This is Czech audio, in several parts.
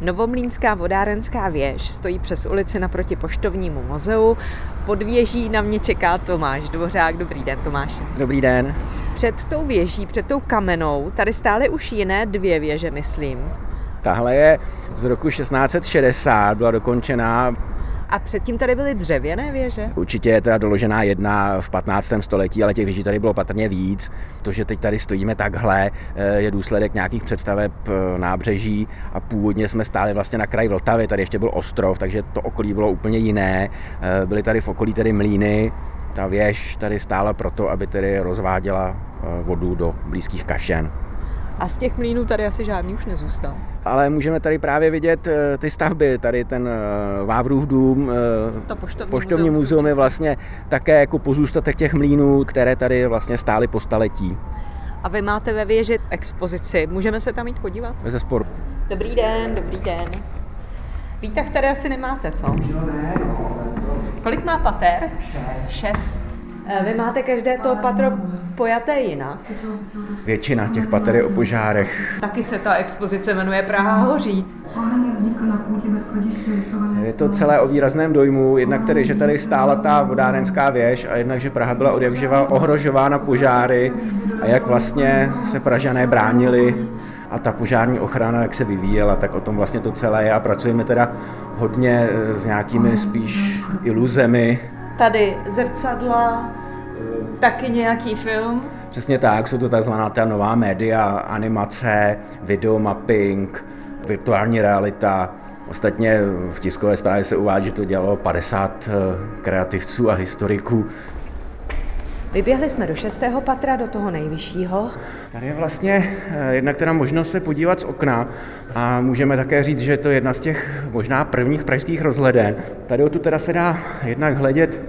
Novomlínská vodárenská věž stojí přes ulici naproti poštovnímu muzeu. Pod věží na mě čeká Tomáš Dvořák. Dobrý den, Tomáš. Dobrý den. Před tou věží, před tou kamenou, tady stály už jiné dvě věže, myslím. Tahle je z roku 1660, byla dokončená a předtím tady byly dřevěné věže? Určitě je teda doložená jedna v 15. století, ale těch věží tady bylo patrně víc. To, že teď tady stojíme takhle, eh, je důsledek nějakých představeb eh, nábřeží a původně jsme stáli vlastně na kraji Vltavy, tady ještě byl ostrov, takže to okolí bylo úplně jiné. Eh, byly tady v okolí tedy mlíny, ta věž tady stála proto, aby tedy rozváděla vodu do blízkých kašen. A z těch mlínů tady asi žádný už nezůstal. Ale můžeme tady právě vidět eh, ty stavby, tady ten eh, Vávrův dům, eh, to poštovní, poštovní muzeum, muzeum je vlastně také jako pozůstatek těch mlínů, které tady vlastně stály po staletí. A vy máte ve věži expozici, můžeme se tam jít podívat? Ze sporu. Dobrý den, dobrý den. Výtah tady asi nemáte, co? Kolik má pater? Šest. Šest. Eh, vy máte každé to patro pojaté jinak? Většina těch pater je o požárech. Taky se ta expozice jmenuje Praha hoří. Je to celé o výrazném dojmu, jednak tedy, že tady stála ta vodárenská věž a jednak, že Praha byla odjakživa ohrožována požáry a jak vlastně se Pražané bránili a ta požární ochrana, jak se vyvíjela, tak o tom vlastně to celé je a pracujeme teda hodně eh, s nějakými spíš iluzemi, Tady zrcadla, taky nějaký film. Přesně tak, jsou to takzvaná ta nová média, animace, videomapping, virtuální realita. Ostatně v tiskové zprávě se uvádí, že to dělalo 50 eh, kreativců a historiků. Vyběhli jsme do šestého patra, do toho nejvyššího. Tady je vlastně eh, jednak teda možnost se podívat z okna a můžeme také říct, že je to jedna z těch možná prvních pražských rozhleden. Tady tu teda se dá jednak hledět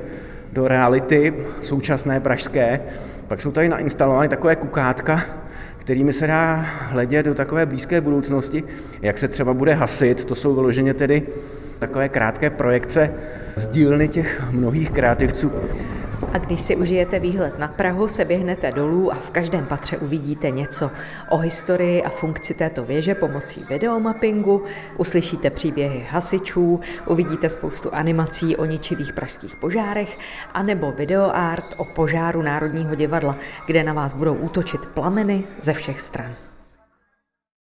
do reality současné pražské. Pak jsou tady nainstalovány takové kukátka, kterými se dá hledět do takové blízké budoucnosti, jak se třeba bude hasit. To jsou vyloženě tedy takové krátké projekce z dílny těch mnohých kreativců. A když si užijete výhled na Prahu, se běhnete dolů a v každém patře uvidíte něco o historii a funkci této věže pomocí videomappingu, uslyšíte příběhy hasičů, uvidíte spoustu animací o ničivých pražských požárech, anebo videoart o požáru Národního divadla, kde na vás budou útočit plameny ze všech stran.